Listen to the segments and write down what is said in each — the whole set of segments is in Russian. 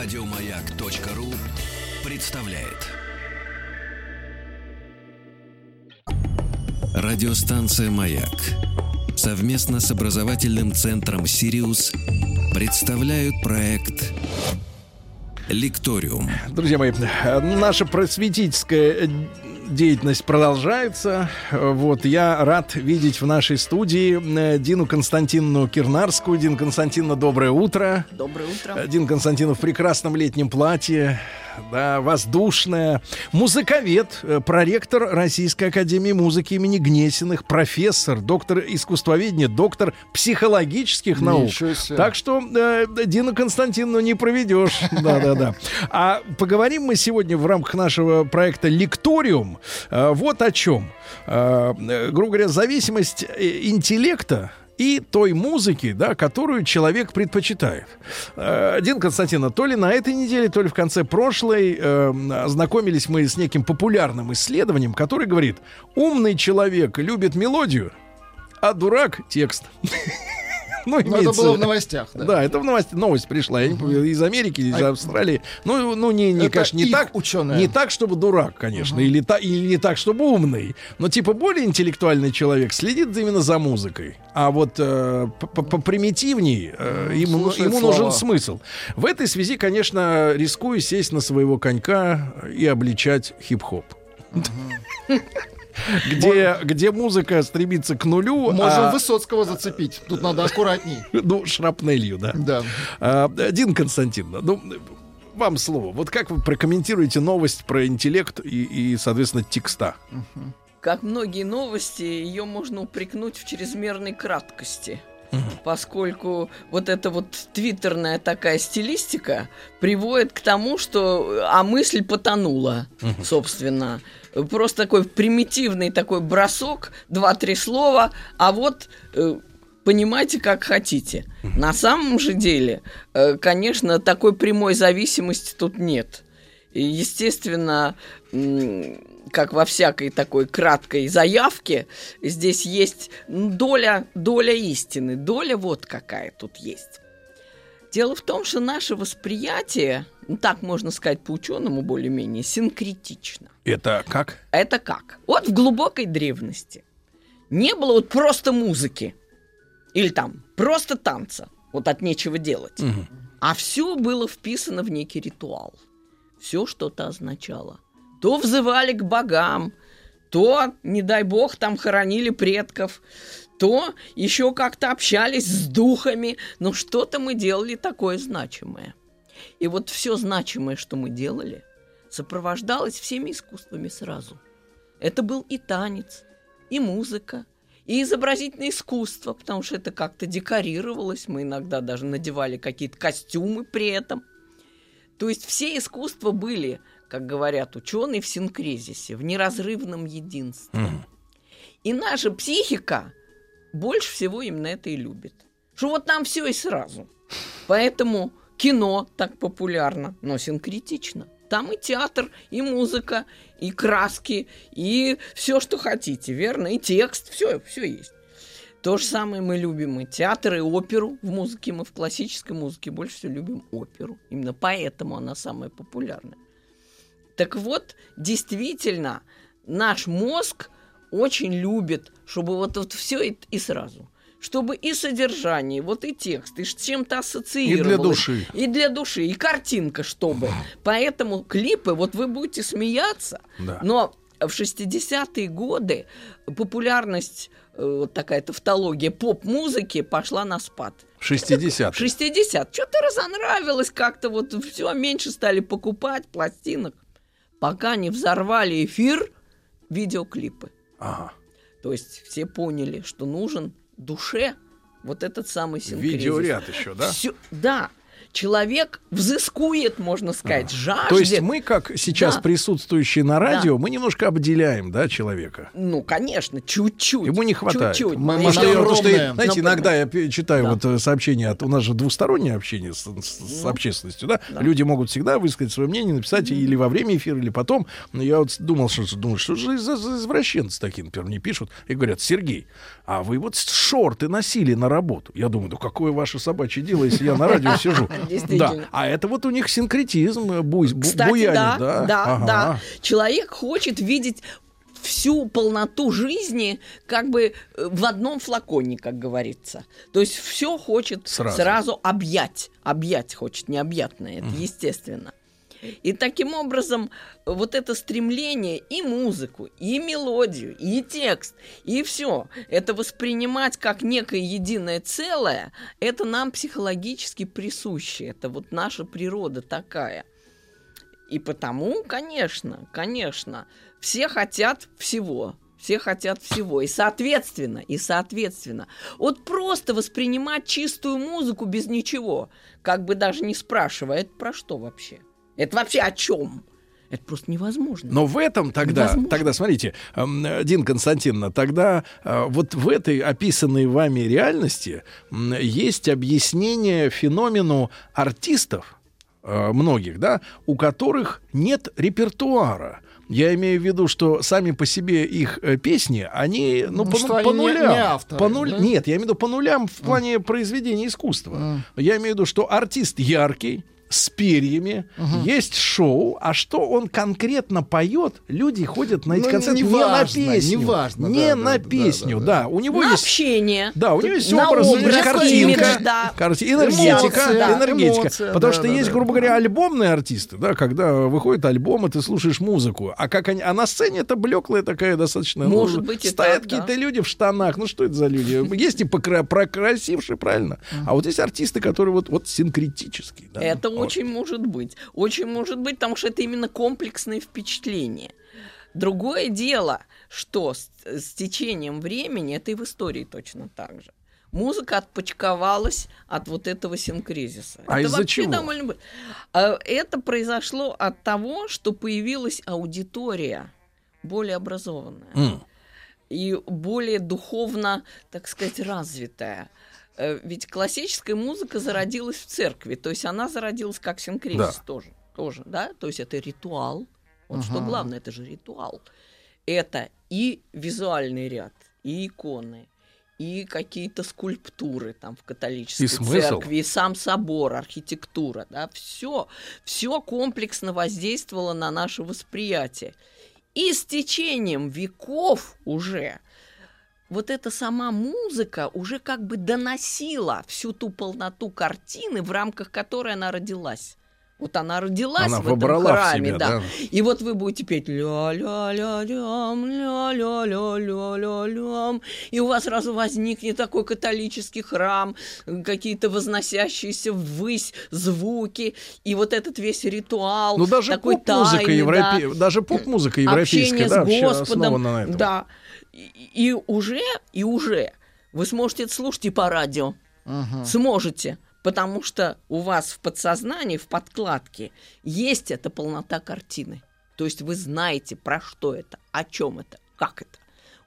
Радиомаяк.ру представляет. Радиостанция «Маяк» совместно с образовательным центром «Сириус» представляют проект «Лекториум». Друзья мои, наша просветительская деятельность продолжается. Вот, я рад видеть в нашей студии э, Дину Константиновну Кирнарскую. Дина Константиновна, доброе утро. Доброе утро. Дин Константинов в прекрасном летнем платье да, воздушная. Музыковед, э, проректор Российской Академии Музыки имени Гнесиных, профессор, доктор искусствоведения, доктор психологических наук. Так что э, Дина Константиновну не проведешь. Да-да-да. А поговорим мы сегодня в рамках нашего проекта «Лекториум» э, вот о чем. Э, грубо говоря, зависимость э, интеллекта и той музыки, да, которую человек предпочитает. Дин Константина, то ли на этой неделе, то ли в конце прошлой э, ознакомились мы с неким популярным исследованием, который говорит, умный человек любит мелодию, а дурак — текст. Ну, Но это было в новостях, да? Да, это в новости, новость пришла. Я не помню, из Америки, из а... Австралии. Ну, ну не, не конечно, не так, ученые. не так, чтобы дурак, конечно, угу. или, та, или не так, чтобы умный. Но типа более интеллектуальный человек следит именно за музыкой. А вот э, попримитивней э, ему, ему нужен смысл. В этой связи, конечно, рискую сесть на своего конька и обличать хип-хоп. Угу. Где, где музыка стремится к нулю. Можем а... Высоцкого зацепить. Тут надо аккуратней. Ну, шрапнелью, да. Да. А, Дин Константиновна, ну, вам слово. Вот как вы прокомментируете новость про интеллект и, и соответственно, текста? Как многие новости, ее можно упрекнуть в чрезмерной краткости. Угу. Поскольку вот эта вот твиттерная такая стилистика приводит к тому, что а мысль потонула, угу. собственно просто такой примитивный такой бросок, два-три слова, а вот э, понимайте, как хотите. На самом же деле, э, конечно, такой прямой зависимости тут нет. И, естественно, как во всякой такой краткой заявке, здесь есть доля, доля истины, доля вот какая тут есть. Дело в том, что наше восприятие, ну, так можно сказать по-ученому более-менее, синкретично. Это как? Это как? Вот в глубокой древности не было вот просто музыки или там просто танца, вот от нечего делать, угу. а все было вписано в некий ритуал. Все что-то означало. То взывали к богам, то, не дай бог, там хоронили предков, то еще как-то общались с духами, но что-то мы делали такое значимое. И вот все значимое, что мы делали, сопровождалось всеми искусствами сразу. Это был и танец, и музыка, и изобразительное искусство, потому что это как-то декорировалось, мы иногда даже надевали какие-то костюмы при этом. То есть все искусства были, как говорят ученые, в синкрезисе, в неразрывном единстве. Mm. И наша психика больше всего именно это и любит. Что вот нам все и сразу. Поэтому кино так популярно, но синкретично. Там и театр, и музыка, и краски, и все, что хотите, верно? И текст, все, все есть. То же самое мы любим и театр, и оперу в музыке. Мы в классической музыке больше всего любим оперу. Именно поэтому она самая популярная. Так вот, действительно, наш мозг очень любит, чтобы вот, вот все и, и сразу. Чтобы и содержание, вот и текст, и с чем-то ассоциировалось. И для души. И для души, и картинка, чтобы. Поэтому клипы, вот вы будете смеяться, да. но в 60-е годы популярность, э, вот такая тавтология поп-музыки пошла на спад. 60 60 Что-то разонравилось как-то, вот все меньше стали покупать пластинок, пока не взорвали эфир видеоклипы. Ага. То есть все поняли, что нужен душе вот этот самый синкрезис. Видеоряд еще, да? Всё, да человек взыскует, можно сказать, жаждет. То есть мы, как сейчас да. присутствующие на радио, да. мы немножко обделяем, да, человека? Ну, конечно, чуть-чуть. Ему не хватает. Чуть-чуть. Мы, мы, что, потому что, знаете, Но... иногда я читаю да. вот э, сообщения, от, у нас же двустороннее общение с, с, ну, общественностью, да? да? Люди могут всегда высказать свое мнение, написать или во время эфира, или потом. Но я вот думал, что, думаю, что же за, за извращенцы такие, например, мне пишут и говорят, Сергей, а вы вот шорты носили на работу. Я думаю, да какое ваше собачье дело, если я на радио сижу. действительно. Да. А это вот у них синкретизм, э, буй, Кстати, буянит, да, да? да, Ага. да. Человек хочет видеть всю полноту жизни как бы э, в одном флаконе, как говорится. То есть все хочет Сразу. сразу, объять. Объять хочет, необъятное, это естественно. И таким образом вот это стремление и музыку, и мелодию, и текст, и все, это воспринимать как некое единое целое, это нам психологически присуще. Это вот наша природа такая. И потому, конечно, конечно, все хотят всего. Все хотят всего. И соответственно, и соответственно. Вот просто воспринимать чистую музыку без ничего, как бы даже не спрашивая, это про что вообще? Это вообще о чем? Это просто невозможно. Но в этом тогда, Невозможно. тогда смотрите, эм, Дин Константиновна, тогда э, вот в этой описанной вами реальности есть объяснение феномену артистов, э, многих, да, у которых нет репертуара. Я имею в виду, что сами по себе их э, песни, они, ну, Ну, по, что ну, они по не- нулям. не авторы, по нуль- да? Нет, я имею в виду по нулям в плане произведения искусства. Я имею в виду, что артист яркий, с перьями, есть шоу, а что он конкретно поет, люди ходят на эти Ну, концерты не, на неважно, песню. неважно, не да, на да, да, песню, да, да. да. У него На есть общение. да, у него есть На образ, образ, есть картинка, имидж, да. карти- энергетика, Эмоция, энергетика. эмоция, Потому да, что да, есть, да. грубо говоря, альбомные артисты, да, когда выходит альбом, и ты слушаешь музыку. А как они, а на сцене это блеклая такая достаточно. Может ну, быть, стоят так, да. какие-то люди в штанах. Ну что это за люди? Есть и покра- прокрасившие, правильно. А вот есть артисты, которые вот вот синкретические. да. Это Вот. очень может быть. Очень может быть, потому что это именно комплексное впечатление. Другое дело, что с, с течением времени, это и в истории точно так же. Музыка отпочковалась от вот этого синкризиса. А это из-за чего? довольно А, Это произошло от того, что появилась аудитория более образованная М. и более духовно, так сказать, развитая. Э, Ведь классическая музыка зародилась в церкви, то есть она зародилась как синкризис Да. тоже, тоже, да, то есть это ритуал. Вот что Ага. главное, это же ритуал. Это и визуальный ряд, и иконы, и какие-то скульптуры там в католической И смысл. церкви, и сам собор, архитектура, да, все, все комплексно воздействовало на наше восприятие. И с течением веков уже вот эта сама музыка уже как бы доносила всю ту полноту картины, в рамках которой она родилась. Вот она родилась Она в этом вобрала в храме, себя, да. да. И вот вы будете петь ля ля ля лям ля ля ля ля ля лям и у вас сразу возникнет такой католический храм, какие-то возносящиеся ввысь звуки, и вот этот весь ритуал, Ну даже такой поп-музыка тайный, да европе- даже поп-музыка европейская, общение да, с вообще Господом, основана на этом. да. И, и уже, и уже вы сможете это слушать и по радио. Ага. Сможете. Потому что у вас в подсознании, в подкладке есть эта полнота картины. То есть вы знаете, про что это, о чем это, как это.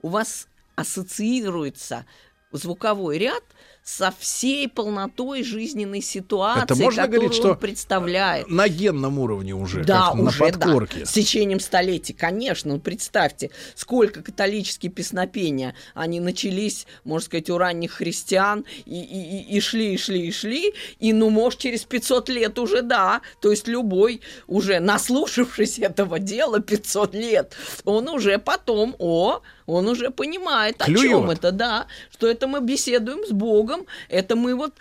У вас ассоциируется звуковой ряд со всей полнотой жизненной ситуации, Это можно которую говорить, что он представляет. На генном уровне уже, Да, как на уже, подкорке. да. С течением столетий, конечно. Ну, представьте, сколько католические песнопения, они начались, можно сказать, у ранних христиан, и, и- и- шли, и шли, и шли, и, ну, может, через 500 лет уже, да. То есть любой, уже наслушавшись этого дела 500 лет, он уже потом, о, он уже понимает, о Клюет. чем это, да, что это мы беседуем с Богом, это мы вот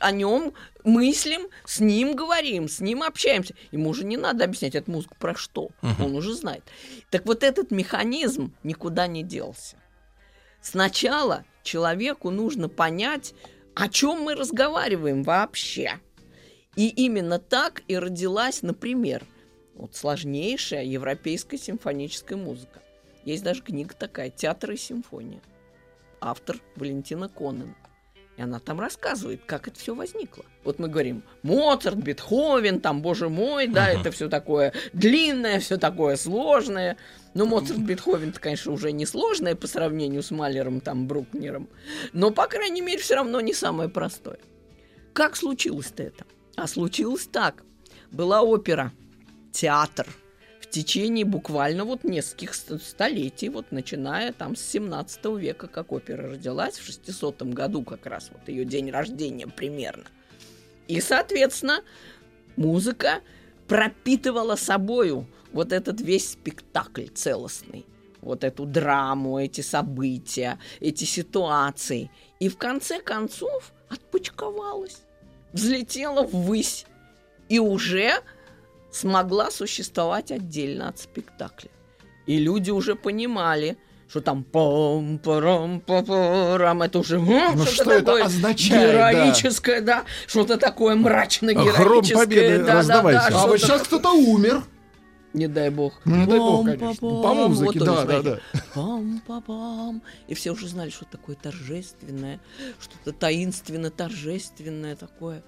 о нем мыслим, с ним говорим, с ним общаемся. Ему уже не надо объяснять эту музыку про что, он уже знает. Так вот этот механизм никуда не делся. Сначала человеку нужно понять, о чем мы разговариваем вообще. И именно так и родилась, например, вот сложнейшая европейская симфоническая музыка. Есть даже книга такая «Театр и симфония». Автор Валентина Конен. И она там рассказывает, как это все возникло. Вот мы говорим, Моцарт, Бетховен, там, боже мой, да, это все такое длинное, все такое сложное. Ну, Моцарт, Бетховен, конечно, уже не сложное по сравнению с Малером, там, Брукнером. Но, по крайней мере, все равно не самое простое. Как случилось-то это? А случилось так. Была опера, театр течение буквально вот нескольких ст- столетий, вот начиная там с 17 века, как опера родилась, в 600 году как раз, вот ее день рождения примерно. И, соответственно, музыка пропитывала собою вот этот весь спектакль целостный. Вот эту драму, эти события, эти ситуации. И в конце концов отпочковалась, взлетела ввысь и уже смогла существовать отдельно от спектакля. И люди уже понимали, что там пам парам парам это уже ну, что, что это означает героическое да, да что-то такое мрачно героическое Хром победы да, да, да, а вот сейчас кто-то умер не дай бог. Ну, не дай бог, конечно. По музыке, вот да, да, да. Пам, пам, пам. И все уже знали, что такое торжественное, что-то таинственно торжественное такое.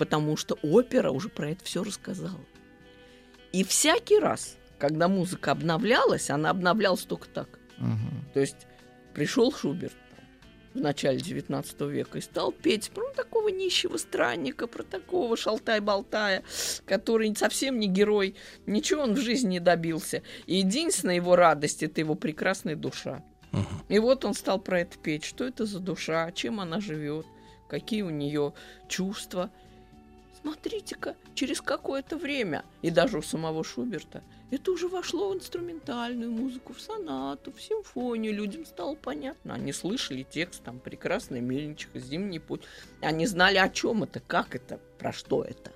Потому что опера уже про это все рассказала. И всякий раз, когда музыка обновлялась, она обновлялась только так. Угу. То есть пришел Шуберт в начале 19 века и стал петь про такого нищего странника, про такого шалтай-болтая, который совсем не герой, ничего он в жизни не добился. И единственная его радость – это его прекрасная душа. Угу. И вот он стал про это петь. Что это за душа, чем она живет, какие у нее чувства. Смотрите-ка, через какое-то время, и даже у самого Шуберта – это уже вошло в инструментальную музыку, в сонату, в симфонию. Людям стало понятно. Они слышали текст, там, «Прекрасная мельничиха», «Зимний путь». Они знали, о чем это, как это, про что это.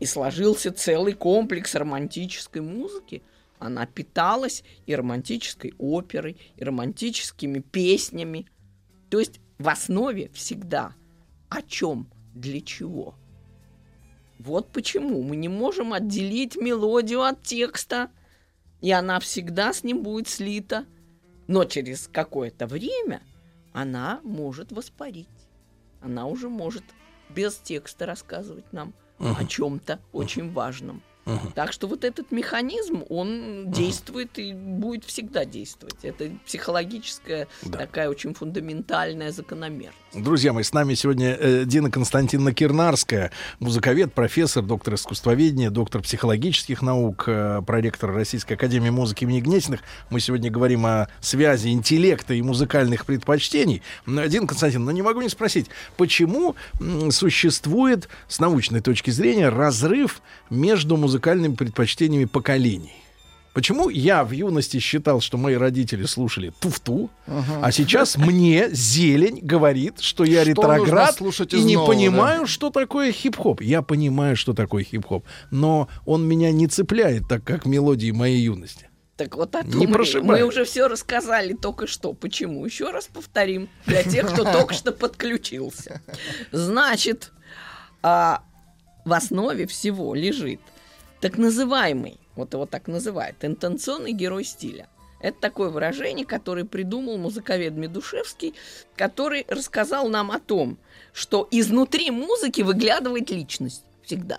И сложился целый комплекс романтической музыки. Она питалась и романтической оперой, и романтическими песнями. То есть в основе всегда о чем, для чего – вот почему мы не можем отделить мелодию от текста, и она всегда с ним будет слита. Но через какое-то время она может воспарить. Она уже может без текста рассказывать нам uh-huh. о чем-то очень важном. Угу. Так что вот этот механизм, он угу. действует и будет всегда действовать. Это психологическая да. такая очень фундаментальная закономерность. Друзья мои, с нами сегодня э, Дина Константиновна Кирнарская, музыковед, профессор, доктор искусствоведения, доктор психологических наук, э, проректор Российской Академии Музыки имени Гнесиных. Мы сегодня говорим о связи интеллекта и музыкальных предпочтений. Дина Константиновна, ну не могу не спросить, почему существует с научной точки зрения разрыв между музыкальными музыкальными предпочтениями поколений. Почему я в юности считал, что мои родители слушали туфту, ага. а сейчас мне зелень говорит, что я что ретроград и не нового, понимаю, да? что такое хип-хоп. Я понимаю, что такое хип-хоп, но он меня не цепляет так, как мелодии моей юности. Так вот о том не мы, мы уже все рассказали только что. Почему? Еще раз повторим для тех, кто только что подключился. Значит, а, в основе всего лежит так называемый, вот его так называют, интенционный герой стиля. Это такое выражение, которое придумал музыковед Медушевский, который рассказал нам о том, что изнутри музыки выглядывает личность всегда.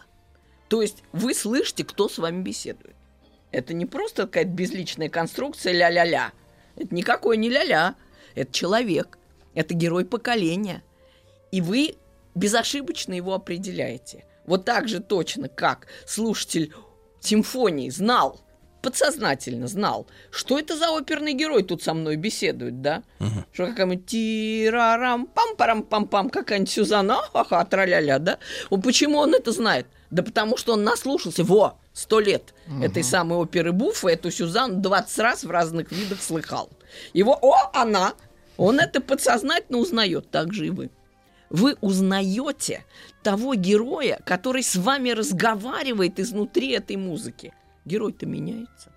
То есть вы слышите, кто с вами беседует. Это не просто какая-то безличная конструкция ля-ля-ля. Это никакой не ля-ля. Это человек. Это герой поколения. И вы безошибочно его определяете – вот так же точно, как слушатель симфонии знал, подсознательно знал, что это за оперный герой тут со мной беседует, да? Uh-huh. Что какая-нибудь тирарам пам парам пам пам какая-нибудь Сюзанна, ха-ха, траля-ля, да? Он, почему он это знает? Да потому что он наслушался, во, сто лет uh-huh. этой самой оперы Буффа, эту Сюзанну 20 раз в разных видах слыхал. Его, о, она! Он это подсознательно узнает, так же и вы вы узнаете того героя, который с вами разговаривает изнутри этой музыки. Герой-то меняется,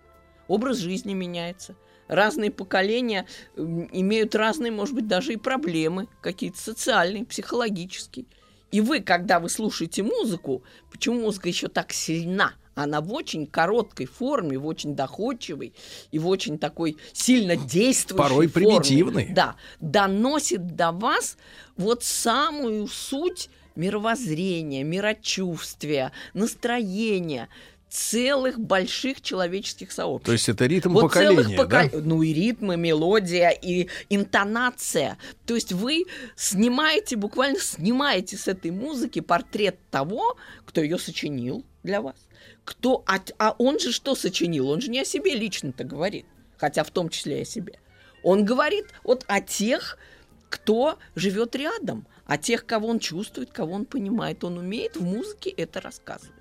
образ жизни меняется. Разные поколения имеют разные, может быть, даже и проблемы, какие-то социальные, психологические. И вы, когда вы слушаете музыку, почему музыка еще так сильна? Она в очень короткой форме, в очень доходчивой и в очень такой сильно действующей Порой форме, примитивной. Да, доносит до вас вот самую суть мировоззрения, мирочувствия, настроения, целых больших человеческих сообществ. То есть это ритм вот поколения, пока... да? Ну и ритм, и мелодия, и интонация. То есть вы снимаете, буквально снимаете с этой музыки портрет того, кто ее сочинил для вас. Кто, а, а он же что сочинил? Он же не о себе лично-то говорит, хотя в том числе и о себе. Он говорит вот о тех, кто живет рядом, а тех, кого он чувствует, кого он понимает. Он умеет в музыке это рассказывать.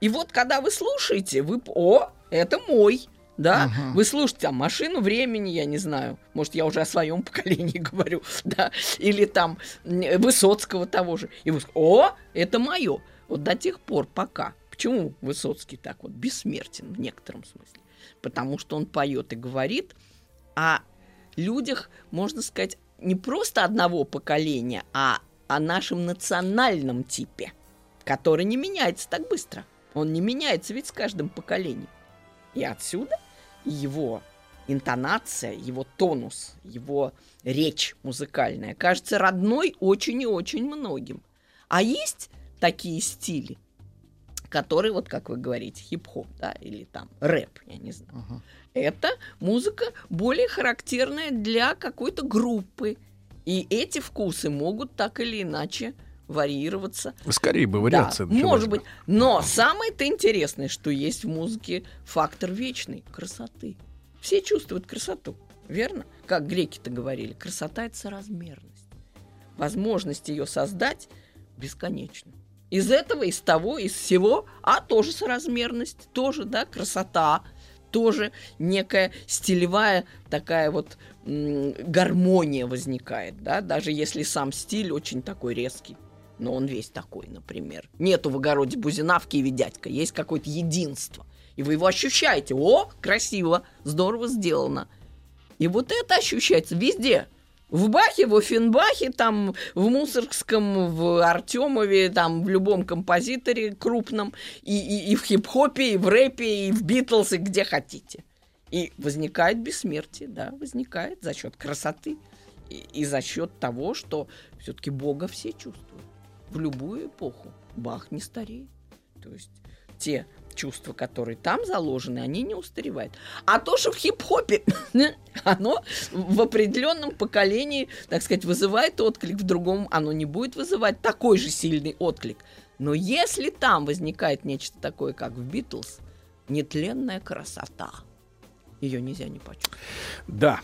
И вот когда вы слушаете, вы... О, это мой да, uh-huh. вы слушаете там машину времени, я не знаю, может, я уже о своем поколении говорю, да, или там Высоцкого того же, и вы о, это мое. Вот до тех пор, пока. Почему Высоцкий так вот бессмертен в некотором смысле? Потому что он поет и говорит о людях, можно сказать, не просто одного поколения, а о нашем национальном типе, который не меняется так быстро. Он не меняется ведь с каждым поколением. И отсюда его интонация, его тонус, его речь музыкальная кажется родной очень и очень многим. А есть такие стили, которые, вот как вы говорите, хип-хоп, да, или там рэп, я не знаю. Uh-huh. Это музыка более характерная для какой-то группы. И эти вкусы могут так или иначе варьироваться. Скорее бы вариация. Да, может быть. Но самое-то интересное, что есть в музыке фактор вечной красоты. Все чувствуют красоту, верно? Как греки-то говорили, красота – это соразмерность. Возможность ее создать бесконечна. Из этого, из того, из всего, а тоже соразмерность, тоже, да, красота, тоже некая стилевая такая вот гармония возникает, да, даже если сам стиль очень такой резкий но он весь такой, например. Нету в огороде бузинавки и дядька, есть какое-то единство. И вы его ощущаете. О, красиво, здорово сделано. И вот это ощущается везде. В Бахе, в Офенбахе, там, в Мусоргском, в Артемове, там, в любом композиторе крупном, и, и, и в хип-хопе, и в рэпе, и в Битлз, и где хотите. И возникает бессмертие, да, возникает за счет красоты и, и за счет того, что все-таки Бога все чувствуют в любую эпоху. Бах не стареет. То есть те чувства, которые там заложены, они не устаревают. А то, что в хип-хопе, оно в определенном поколении, так сказать, вызывает отклик, в другом оно не будет вызывать такой же сильный отклик. Но если там возникает нечто такое, как в Битлз, нетленная красота – ее нельзя не почувствовать. Да.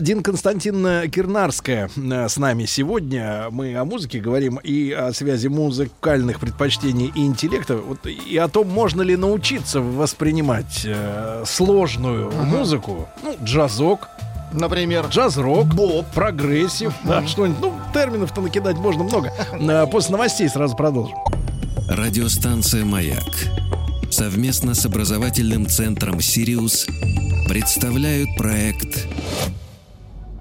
Дин Константиновна Кирнарская э, с нами сегодня. Мы о музыке говорим и о связи музыкальных предпочтений и интеллекта. Вот, и о том, можно ли научиться воспринимать э, сложную uh-huh. музыку. Ну, джазок, Например, джаз-рок, боп, прогрессив, uh-huh. да, что-нибудь. Ну, терминов-то накидать можно много. Э, после новостей сразу продолжим. Радиостанция «Маяк» совместно с образовательным центром «Сириус» представляют проект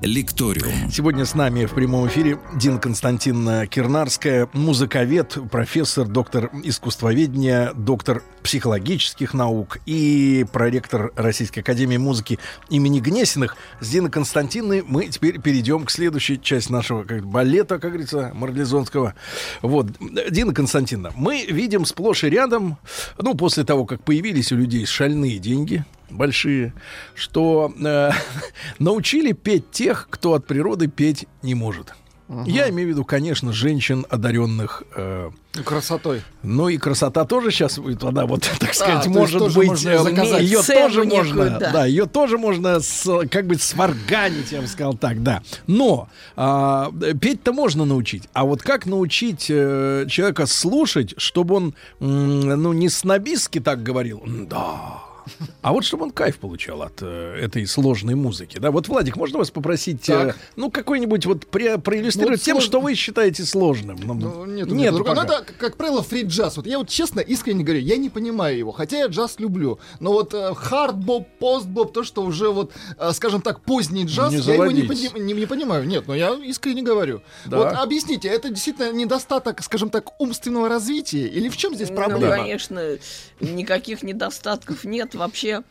Лекториум. Сегодня с нами в прямом эфире Дина Константиновна Кирнарская, музыковед, профессор, доктор искусствоведения, доктор психологических наук и проректор Российской Академии Музыки имени Гнесиных. С Диной Константиновной мы теперь перейдем к следующей части нашего как, балета, как говорится, марлезонского. Вот. Дина Константиновна, мы видим сплошь и рядом, ну, после того, как появились у людей шальные деньги, большие, что э, научили петь тех, кто от природы петь не может. Угу. Я имею в виду, конечно, женщин, одаренных э, красотой. Ну и красота тоже сейчас, она вот, так сказать, а, может быть, можно э, ее тоже можно, да, да ее тоже можно, с, как бы сварганить, я бы сказал так, да. Но э, петь-то можно научить, а вот как научить э, человека слушать, чтобы он, э, ну не снобистски так говорил, да а вот чтобы он кайф получал от э, этой сложной музыки. Да, вот, Владик, можно вас попросить, э, ну, какой-нибудь вот про, проиллюстрировать ну, тем, слож... что вы считаете сложным? Ну, ну, нет, нет, нет ну, это, как правило, фри-джаз. Вот я вот честно, искренне говорю, я не понимаю его, хотя я джаз люблю. Но вот э, хард-боб, пост-боб, то, что уже вот, э, скажем так, поздний джаз, не я его не, пони- не, не понимаю. Нет, но я искренне говорю. Да. Вот объясните, это действительно недостаток, скажем так, умственного развития? Или в чем здесь ну, проблема? Ну, конечно, никаких недостатков нет вообще,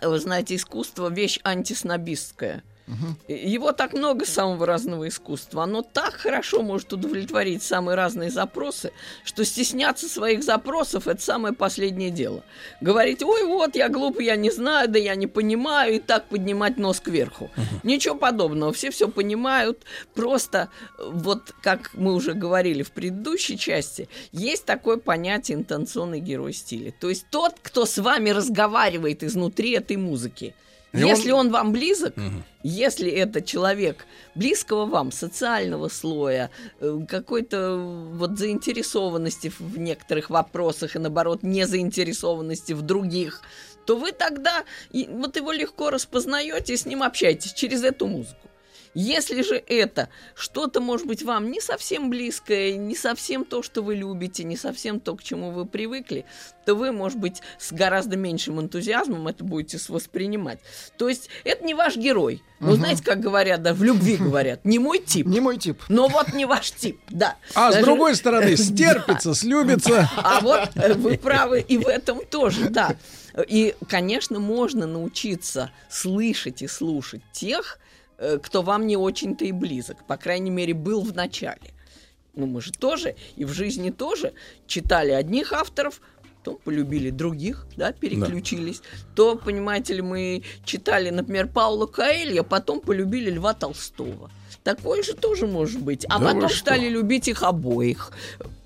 вы знаете, искусство вещь антиснобистская. Угу. Его так много самого разного искусства. Оно так хорошо может удовлетворить самые разные запросы, что стесняться своих запросов – это самое последнее дело. Говорить, ой, вот, я глупый, я не знаю, да я не понимаю, и так поднимать нос кверху. Угу. Ничего подобного. Все все понимают. Просто, вот как мы уже говорили в предыдущей части, есть такое понятие интенционный герой стиля. То есть тот, кто с вами разговаривает изнутри этой музыки – И если он... он вам близок, угу. если это человек близкого вам, социального слоя, э, какой-то вот заинтересованности в некоторых вопросах и, наоборот, не заинтересованности в других, то вы тогда вот его легко распознаете и с ним общаетесь через эту музыку. Если же это что-то, может быть, вам не совсем близкое, не совсем то, что вы любите, не совсем то, к чему вы привыкли, то вы, может быть, с гораздо меньшим энтузиазмом это будете воспринимать. То есть это не ваш герой. Ну, угу. знаете, как говорят, да, в любви говорят, не мой тип. Не мой тип. Но вот не ваш тип, да. А Даже... с другой стороны, стерпится, слюбится. А вот э, вы правы и в этом тоже, да. И, конечно, можно научиться слышать и слушать тех, кто вам не очень-то и близок. По крайней мере, был в начале. Ну, мы же тоже, и в жизни тоже читали одних авторов, потом полюбили других, да, переключились. Да. То, понимаете ли, мы читали, например, Паула Каэлья, потом полюбили Льва Толстого. Такое же тоже может быть. А да потом стали любить их обоих.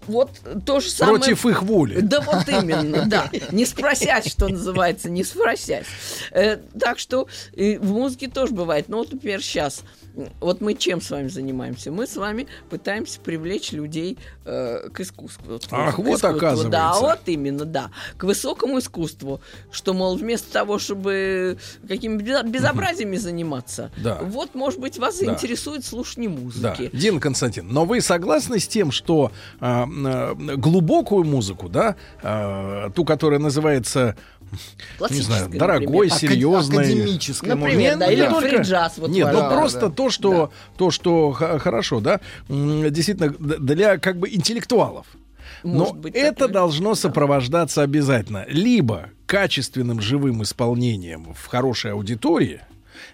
Вот то же самое. Против их воли. Да вот именно, да. Не спросять, что называется, не спросять. Э, так что э, в музыке тоже бывает. Ну вот, например, сейчас вот мы чем с вами занимаемся? Мы с вами пытаемся привлечь людей э, к искусству. Ах, к вот искусству. оказывается. Да, вот именно, да. К высокому искусству. Что, мол, вместо того, чтобы какими-то безобразиями заниматься, да. вот, может быть, вас да. заинтересует слушание музыки. Да. Дин Константин, но вы согласны с тем, что э, глубокую музыку, да, э, ту, которая называется не знаю, дорогой, серьезный. Академической, например, да, или только... джаз. Вот Нет, ну просто то, что, то, что хорошо, да, действительно, для как бы интеллектуалов. Может Но быть, это такое. должно сопровождаться обязательно либо качественным живым исполнением в хорошей аудитории,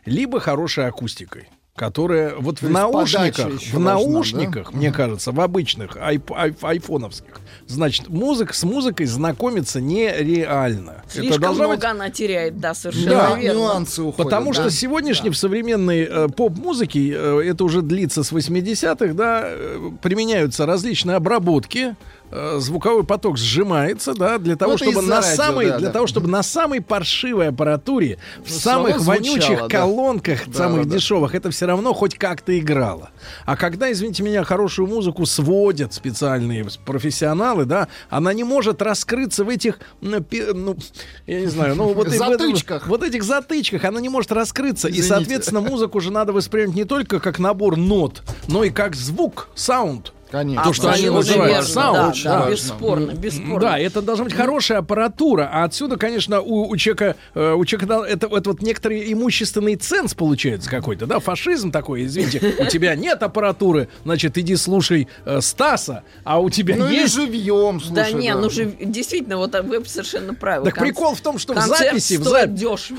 либо хорошей акустикой которая вот То в наушниках, в наушниках, да? мне кажется, в обычных айп, айп, айфоновских, значит, музыка с музыкой знакомиться нереально. Слишком Это много быть... она теряет, да, совершенно да, верно. нюансы уходят. Потому да? что сегодняшний да. в современной э, поп-музыке, э, это уже длится с 80-х, да, э, применяются различные обработки, звуковой поток сжимается, да, для того, вот чтобы на радио, самой, да, для да. того, чтобы на самой паршивой аппаратуре, в ну, самых вонючих да. колонках, да, самых да, дешевых, да. это все равно хоть как-то играло. А когда, извините меня, хорошую музыку сводят специальные профессионалы, да, она не может раскрыться в этих, ну, я не знаю, ну вот затычках. Вот этих затычках, она не может раскрыться, Извините. и соответственно музыку же надо воспринимать не только как набор нот, но и как звук, саунд. Конечно. То, что они называют саунд. Да, да, бесспорно, бесспорно. Да, это должна быть хорошая аппаратура. А отсюда, конечно, у, у человека, э, у человека это, это вот некоторый имущественный ценз получается какой-то, да, фашизм такой, извините, у тебя нет аппаратуры, значит, иди слушай э, Стаса, а у тебя ну, есть... Ну живьем, слушай. Да, не, ну же, действительно, вот вы совершенно правы. Так прикол в том, что в записи... В за...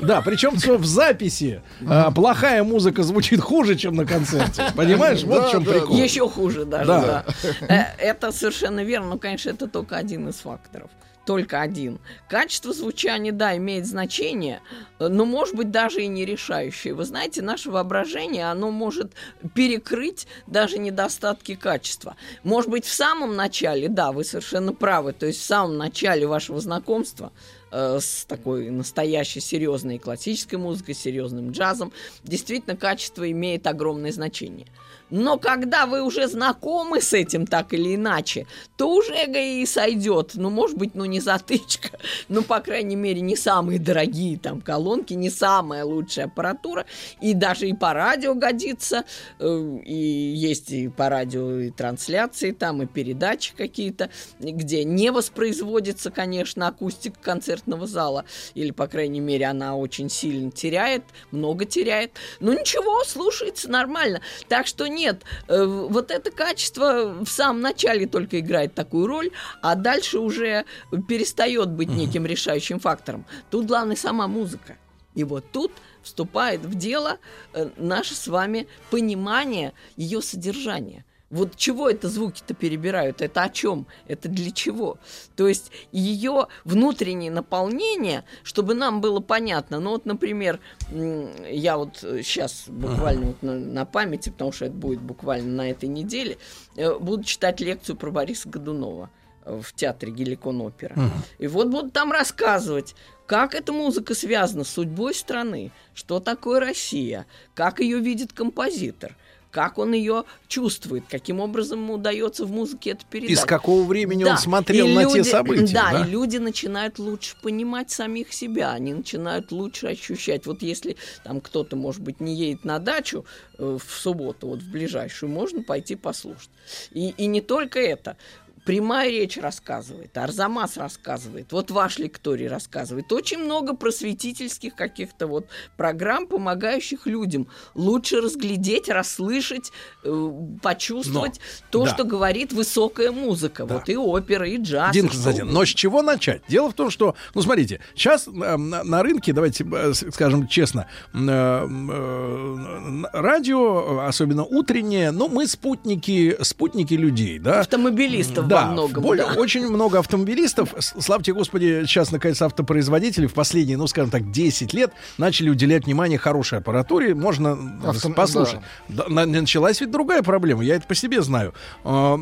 Да, причем в записи э, плохая музыка звучит хуже, чем на концерте. Понимаешь? Вот в чем прикол. Еще хуже даже, да. Э, это совершенно верно, но, конечно, это только один из факторов только один. Качество звучания, да, имеет значение, но может быть даже и не решающее. Вы знаете, наше воображение, оно может перекрыть даже недостатки качества. Может быть, в самом начале, да, вы совершенно правы, то есть в самом начале вашего знакомства э, с такой настоящей серьезной классической музыкой, серьезным джазом, действительно качество имеет огромное значение – но когда вы уже знакомы с этим так или иначе, то уже и сойдет. Ну, может быть, ну не затычка, ну, по крайней мере, не самые дорогие там колонки, не самая лучшая аппаратура. И даже и по радио годится. Э, и есть и по радио и трансляции там, и передачи какие-то, где не воспроизводится, конечно, акустика концертного зала. Или, по крайней мере, она очень сильно теряет, много теряет. Ну, ничего, слушается нормально. Так что не нет, э, вот это качество в самом начале только играет такую роль, а дальше уже перестает быть неким решающим фактором. Тут главное сама музыка. И вот тут вступает в дело э, наше с вами понимание ее содержания – вот чего это звуки-то перебирают? Это о чем? Это для чего? То есть ее внутреннее наполнение, чтобы нам было понятно. Ну вот, например, я вот сейчас буквально вот на, на памяти, потому что это будет буквально на этой неделе, э, буду читать лекцию про Бориса Годунова. в театре Геликон Опера. И вот будут там рассказывать, как эта музыка связана с судьбой страны, что такое Россия, как ее видит композитор, как он ее чувствует, каким образом ему удается в музыке это передать. Из какого времени да. он смотрел и на люди, те события. Да, да, и люди начинают лучше понимать самих себя, они начинают лучше ощущать. Вот если там кто-то, может быть, не едет на дачу э, в субботу, вот в ближайшую, можно пойти послушать. И, и не только это прямая речь рассказывает, Арзамас рассказывает, вот ваш лекторий рассказывает. Очень много просветительских каких-то вот программ, помогающих людям лучше разглядеть, расслышать, э, почувствовать но, то, да. что говорит высокая музыка. Да. Вот и опера, и джаз. Дин Константин, но с чего начать? Дело в том, что, ну смотрите, сейчас э, на, на рынке, давайте э, скажем честно, э, э, радио, особенно утреннее, ну мы спутники, спутники людей, да? Автомобилистов да, во многом. Более, да. Очень много автомобилистов. Славьте Господи, сейчас, наконец, автопроизводители в последние, ну, скажем так, 10 лет начали уделять внимание хорошей аппаратуре. Можно Авто... послушать. Да. Да, началась ведь другая проблема. Я это по себе знаю. Э,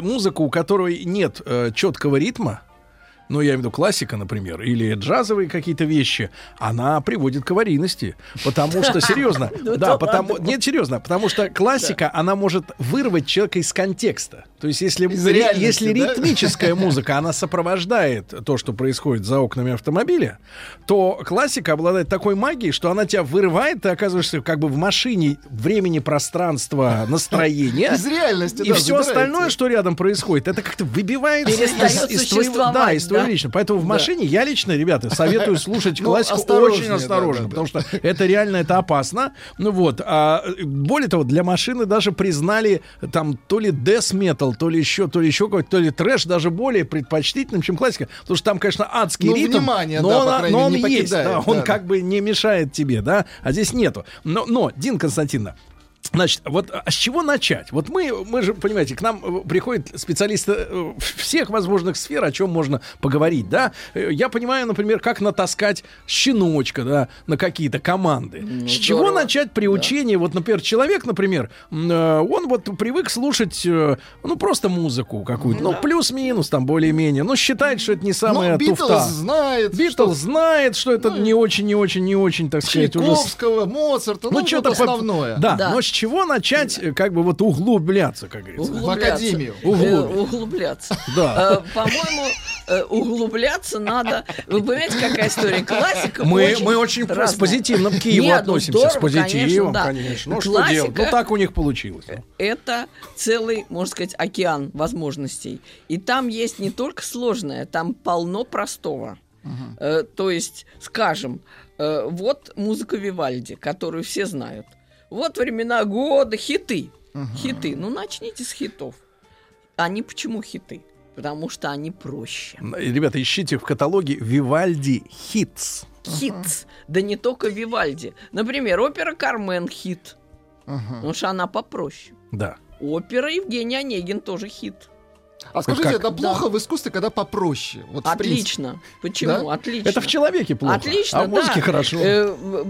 музыка, у которой нет э, четкого ритма, ну, я имею в виду классика, например, или джазовые какие-то вещи, она приводит к аварийности. Потому что, серьезно, ну да, потому... Нет, серьезно, потому что классика, она может вырвать человека из контекста. То есть, если, если ритмическая музыка, она сопровождает то, что происходит за окнами автомобиля, то классика обладает такой магией, что она тебя вырывает, ты оказываешься как бы в машине времени, пространства, настроения. Из реальности, И все остальное, что рядом происходит, это как-то выбивается из, из твоего... Да, из твоего лично. Поэтому в машине я лично, ребята, советую слушать ну, классику очень осторожно, потому что это реально это опасно. Ну вот. А, более того, для машины даже признали там то ли death metal, то ли еще, то ли еще какой-то, то ли трэш даже более предпочтительным, чем классика. Потому что там, конечно, адский ну, ритм, внимание, но, да, он, мере, но он есть, да, он да, как бы не мешает тебе, да, а здесь нету. Но, но Дин Константиновна, Значит, вот а с чего начать? Вот мы, мы же, понимаете, к нам э, приходят специалисты э, всех возможных сфер, о чем можно поговорить, да? Э, я понимаю, например, как натаскать щеночка, да, на какие-то команды. Ну, с чего здорово. начать приучение? Да. Вот, например, человек, например, он вот привык слушать, ну, просто музыку какую-то, ну, да. плюс-минус там более-менее, но считает, что это не самая ну, туфта. знает. Битлз что... знает, что это ну, не очень, не очень, не очень, так сказать, уже... Моцарта, ну, ну что-то основное. Да, да, но чего начать, э, как бы вот углубляться, как говорится? В академию. Углубляться. Э, углубляться. Да. Э, по-моему, углубляться надо. Вы понимаете, какая история? Классика Мы очень мы очень с позитивом к Киеву ну относимся. с позитивом, конечно. Ну что делать? Ну так у них получилось. Это целый, можно сказать, океан возможностей. И там есть не только сложное, там полно простого. Uh-huh. То есть, скажем, вот музыка Вивальди, которую все знают. Вот времена года, хиты. Угу. Хиты. Ну, начните с хитов. Они почему хиты? Потому что они проще. Ребята, ищите в каталоге Вивальди Хитс. Хитс. Да не только Вивальди. Например, опера Кармен хит. Угу. Потому что она попроще. Да. Опера Евгений Онегин тоже хит. А скажите, как? это плохо да. в искусстве, когда попроще? Вот Отлично. Почему? Да? Отлично. Это в человеке плохо. Отлично, а в музыке да. хорошо. Э,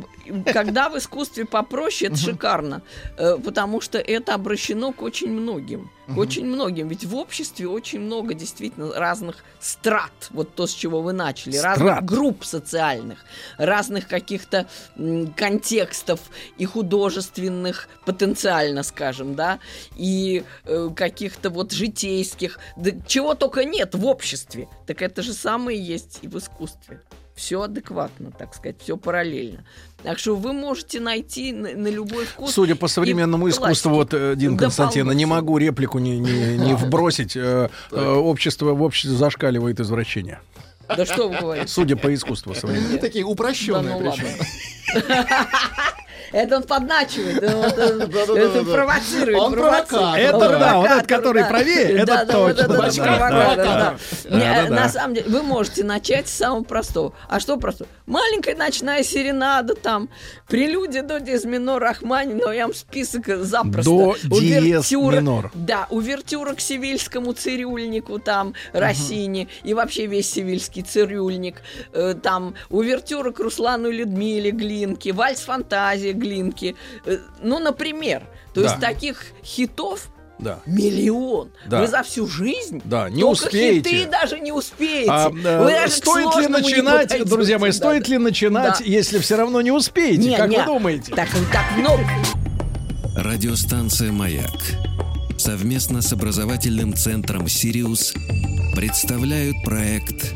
когда в искусстве попроще, это шикарно. Э, потому что это обращено к очень многим. К очень многим. Ведь в обществе очень много действительно разных страт. Вот то, с чего вы начали. Страт. Разных групп социальных. Разных каких-то контекстов и художественных потенциально, скажем, да. И э, каких-то вот житейских да чего только нет в обществе. Так это же самое есть и в искусстве. Все адекватно, так сказать, все параллельно. Так что вы можете найти на, на любой вкус. Судя по современному искусству, вот, э, Дин Константин, не могу реплику не, не, не вбросить. Э, э, общество в обществе зашкаливает извращение. Да что вы говорите? Судя по искусству современному. Такие упрощенные ну, причем. Это он подначивает, это провоцирует. Он провокатор. Это да, вот этот, который правее, это точно. На самом деле, вы можете начать с самого простого. А что простого? Маленькая ночная серенада там, прелюдия до диез минор Рахманинова, я вам список запросто. До диез минор. Да, увертюра к севильскому цирюльнику там, Россини, и вообще весь севильский цирюльник. Э, там увертюра к Руслану Людмиле Глинке, вальс фантазия Глинки. Э, ну, например. То да. есть таких хитов Да. Миллион. Да. Вы за всю жизнь Да, не только успеете. хиты даже не успеете. А, Вы э, даже стоит ли не начинать, подойдете. друзья мои, Да, стоит да. ли начинать, Да. если все равно не успеете? Не, как не. вы думаете? Так, так много. Радиостанция «Маяк» совместно с образовательным центром «Сириус» представляют проект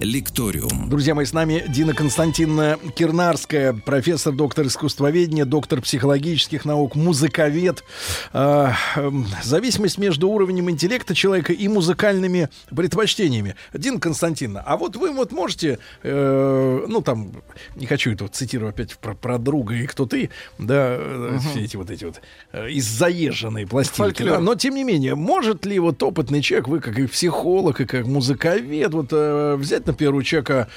«Лекториум». Друзья мои, с нами Дина Константиновна Кирнарская, профессор, доктор искусствоведения, доктор психологических наук, музыковед. Э, эм, зависимость между уровнем интеллекта человека и музыкальными предпочтениями. Дина Константиновна, а вот вы вот можете, э, ну там, не хочу это вот цитирую опять про, про друга и кто ты, да, э, все эти вот эти вот э, из заезженной пластинки. Да, но тем не менее, может ли вот опытный человек, вы как и психолог, и как музыковед, вот э, взять, например, у человека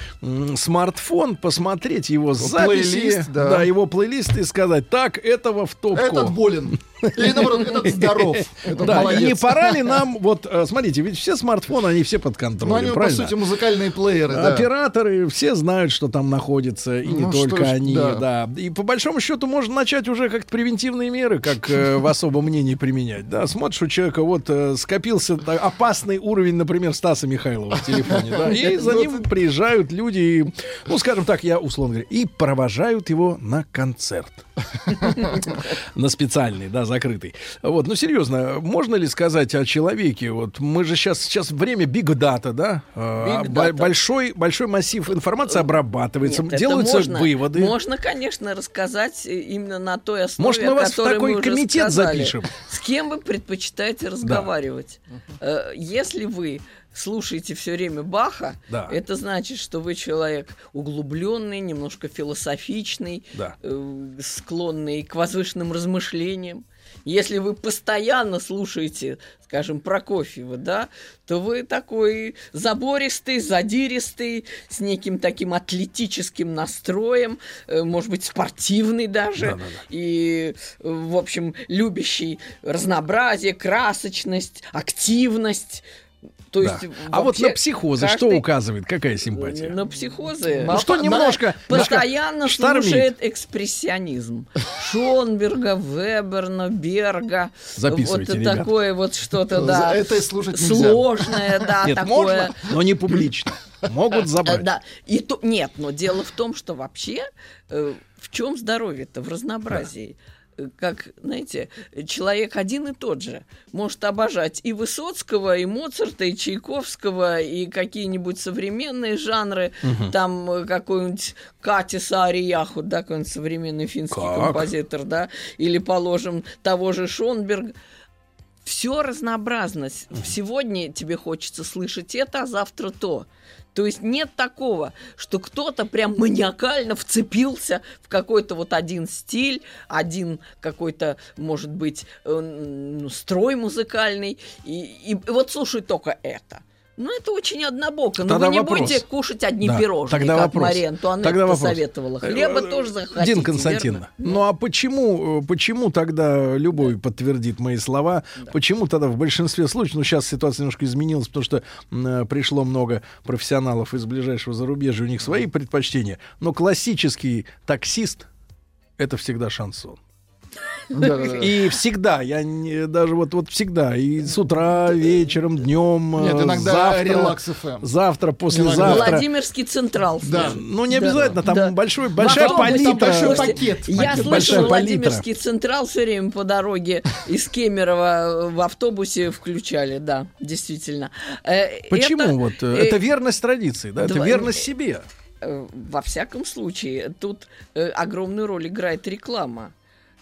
смартфон, посмотреть его записи, Плейлист, да. его плейлист и сказать, так, этого в топку. Этот болен. Или наоборот, этот здоров. Этот да, молодец. не пора ли нам, вот, э, смотрите, ведь все смартфоны, они все под контролем, Ну, они, по сути, музыкальные плееры, да. Операторы все знают, что там находится, и не Ну, только ж, они, да. да. И по большому счету можно начать уже как-то превентивные меры, как э, в особом мнении применять. Да, смотришь, у человека вот э, скопился опасный уровень, например, Стаса Михайлова в телефоне, да, и за ним приезжают люди, и, ну, скажем так, я условно говоря, и провожают его на концерт. На специальный, да, закрытый. Вот, ну серьезно, можно ли сказать о человеке? Вот мы же сейчас сейчас время big data, да? А, Big data. большой большой массив информации обрабатывается, Нет, делаются можно, выводы. Можно, конечно, рассказать э, именно на той основе, Может, мы вас в такой комитет сказали. запишем? С кем вы предпочитаете разговаривать? Э, Если вы слушаете все время Баха, Да. это значит, что вы человек углубленный, немножко философичный, Да. э, склонный к возвышенным размышлениям. Если вы постоянно слушаете, скажем, Прокофьева, да, то вы такой забористый, задиристый, с неким таким атлетическим настроем, э, может быть, спортивный даже, Да-да-да. и, э, в общем, любящий разнообразие, красочность, активность. То Да. есть, а вот на психозы что каждый- указывает? Какая симпатия? На психозы. Ну что на- немножко Постоянно штормит. слушает экспрессионизм. Шонберга, Веберна, Берга. Записывайте, Вот ребят. такое вот что-то, да. это слушать нельзя. Сложное, да, Нет, такое. можно, но не публично. Могут Э, забрать. Да, и то, нет, но дело в том, что вообще э, в чем здоровье-то в разнообразии. Э, Как, знаете, человек один и тот же может обожать и Высоцкого, и Моцарта, и Чайковского, и какие-нибудь современные жанры, там э, какой-нибудь Катиса Арияху, да, какой-нибудь современный финский Как? композитор, да, или, положим, того же Шонберга. Все разнообразно. Сегодня тебе хочется слышать это, а завтра то. То есть нет такого, что кто-то прям маниакально вцепился в какой-то вот один стиль, один какой-то, может быть, э, ну, строй музыкальный, и, и вот слушай только это. Ну, это очень однобоко. Но Тогда вы не вопрос. будете кушать одни Да, пирожные, тогда как вопрос. Мария Антуанетта Тогда вопрос. советовала. Хлеба Э, тоже захотите, Дин Константиновна, верно? ну а почему, э, почему тогда, любой подтвердит мои слова, почему тогда в большинстве случаев, ну сейчас ситуация немножко изменилась, потому что э, пришло много профессионалов из ближайшего зарубежья, у них свои предпочтения, но классический таксист — это всегда шансон. И всегда, я не, даже вот, вот всегда, и с утра, вечером, днем, Нет, э, иногда завтра, релакс ФМ. завтра, послезавтра. Владимирский Централ. Да. Ну, не Да. обязательно, там Да. большой, большая автобусе палитра. большой Слушайте, пакет. Я палитра. Владимирский Централ все время по дороге из Кемерово в автобусе включали, да, действительно. Э, Почему? это, вот, э, э, это верность традиции, да? Это верность себе. э, Во всяком случае, тут э, огромную роль играет реклама.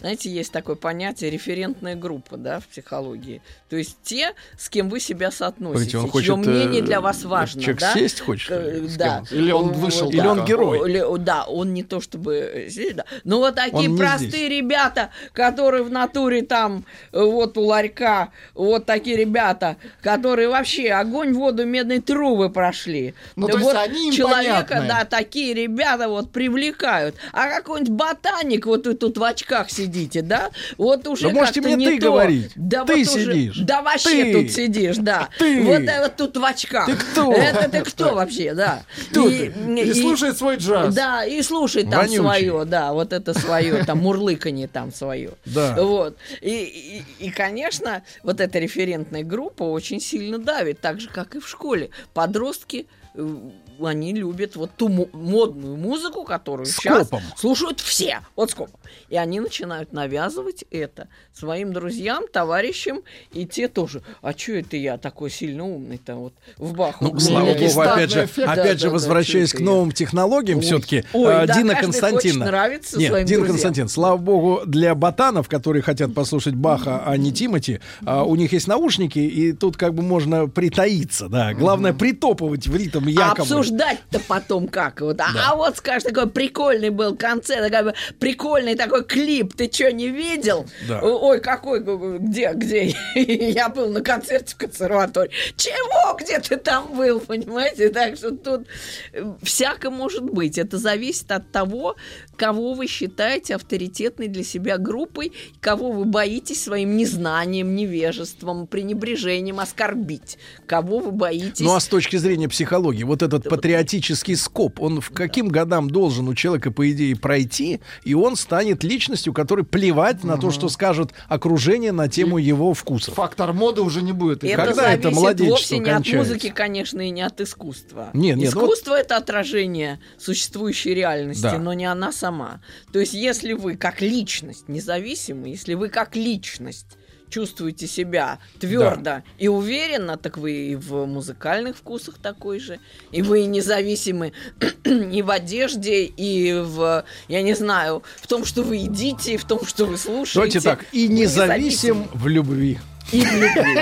Знаете, есть такое понятие референтная группа, да, в психологии. То есть те, с кем вы себя соотносите, Погодите, он чье хочет, мнение э, для вас важно, человек да? сесть хочет, Э, да. Или он вышел Или он да. герой? Или- да, он не то чтобы э, да. Но вот такие простые здесь. ребята, которые в натуре там, э, вот у ларька, вот такие ребята, которые вообще огонь, воду, медные трубы прошли. Ну, Да то есть вот они им человека, понятны. да, такие ребята вот привлекают. А какой-нибудь ботаник вот и тут в очках сидит, сидите, да? Вот уже да можете мне не ты то. говорить. Да ты вот сидишь. Уже, да вообще ты. тут сидишь, да. Ты. Вот это тут в очках. Ты кто? Это ты кто вообще, да. Кто ты? И слушает свой джаз. Да, и слушай там Вонючий. свое, да, вот это свое, там мурлыканье там свое. Да. Вот. И, и, и, конечно, вот эта референтная группа очень сильно давит, так же, как и в школе. Подростки э, они любят вот ту модную музыку, которую сейчас слушают все. Вот скопом. И они начинают навязывать это своим друзьям, товарищам, и те тоже. А что это я такой сильно умный-то вот в Баху? Ну, слава богу, опять же, эффект. опять Да, же, да, да, возвращаясь чё к новым технологиям, все-таки Ой, да, Дина каждый Константиновна. хочет нравиться Нет, своим Дина друзьям. Константиновна, слава богу, для ботанов, которые хотят послушать Баха, а не Тимати, а, у них есть наушники, и тут как бы можно притаиться, да. Главное, притопывать в ритм А якобы. Обсуждать-то потом как? Вот. А, а вот скажешь, такой прикольный был концерт, такой прикольный такой клип, ты что, не видел? Да. Ой, какой, где, где? Я был на концерте в консерватории. Чего, где ты там был, понимаете? Так что тут э, всяко может быть. Это зависит от того, кого вы считаете авторитетной для себя группой, кого вы боитесь своим незнанием, невежеством, пренебрежением оскорбить, кого вы боитесь... Ну а с точки зрения психологии, вот этот патриотический скоп, он в каким годам должен у человека, по идее, пройти, и он станет личностью, которой плевать на то, что скажет окружение на тему его вкусов. Фактор моды уже не будет. Это Когда это младенчество вовсе не кончается? от музыки, конечно, и не от искусства. Нет, нет, ну вот- Искусство это отражение существующей реальности, Да. но не она сама. То есть, если вы как личность независимы, если вы как личность чувствуете себя твердо и уверенно, так вы и в музыкальных вкусах такой же, и вы независимы и в одежде, и в, я не знаю, в том, что вы едите, и в том, что вы слушаете. Давайте так, и Вы независим в любви. И в любви.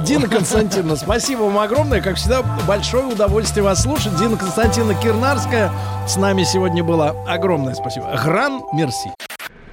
Дина Константиновна, спасибо вам огромное. Как всегда, большое удовольствие вас слушать. Дина Константиновна Кирнарская с нами сегодня была. Огромное спасибо. Гран, мерси.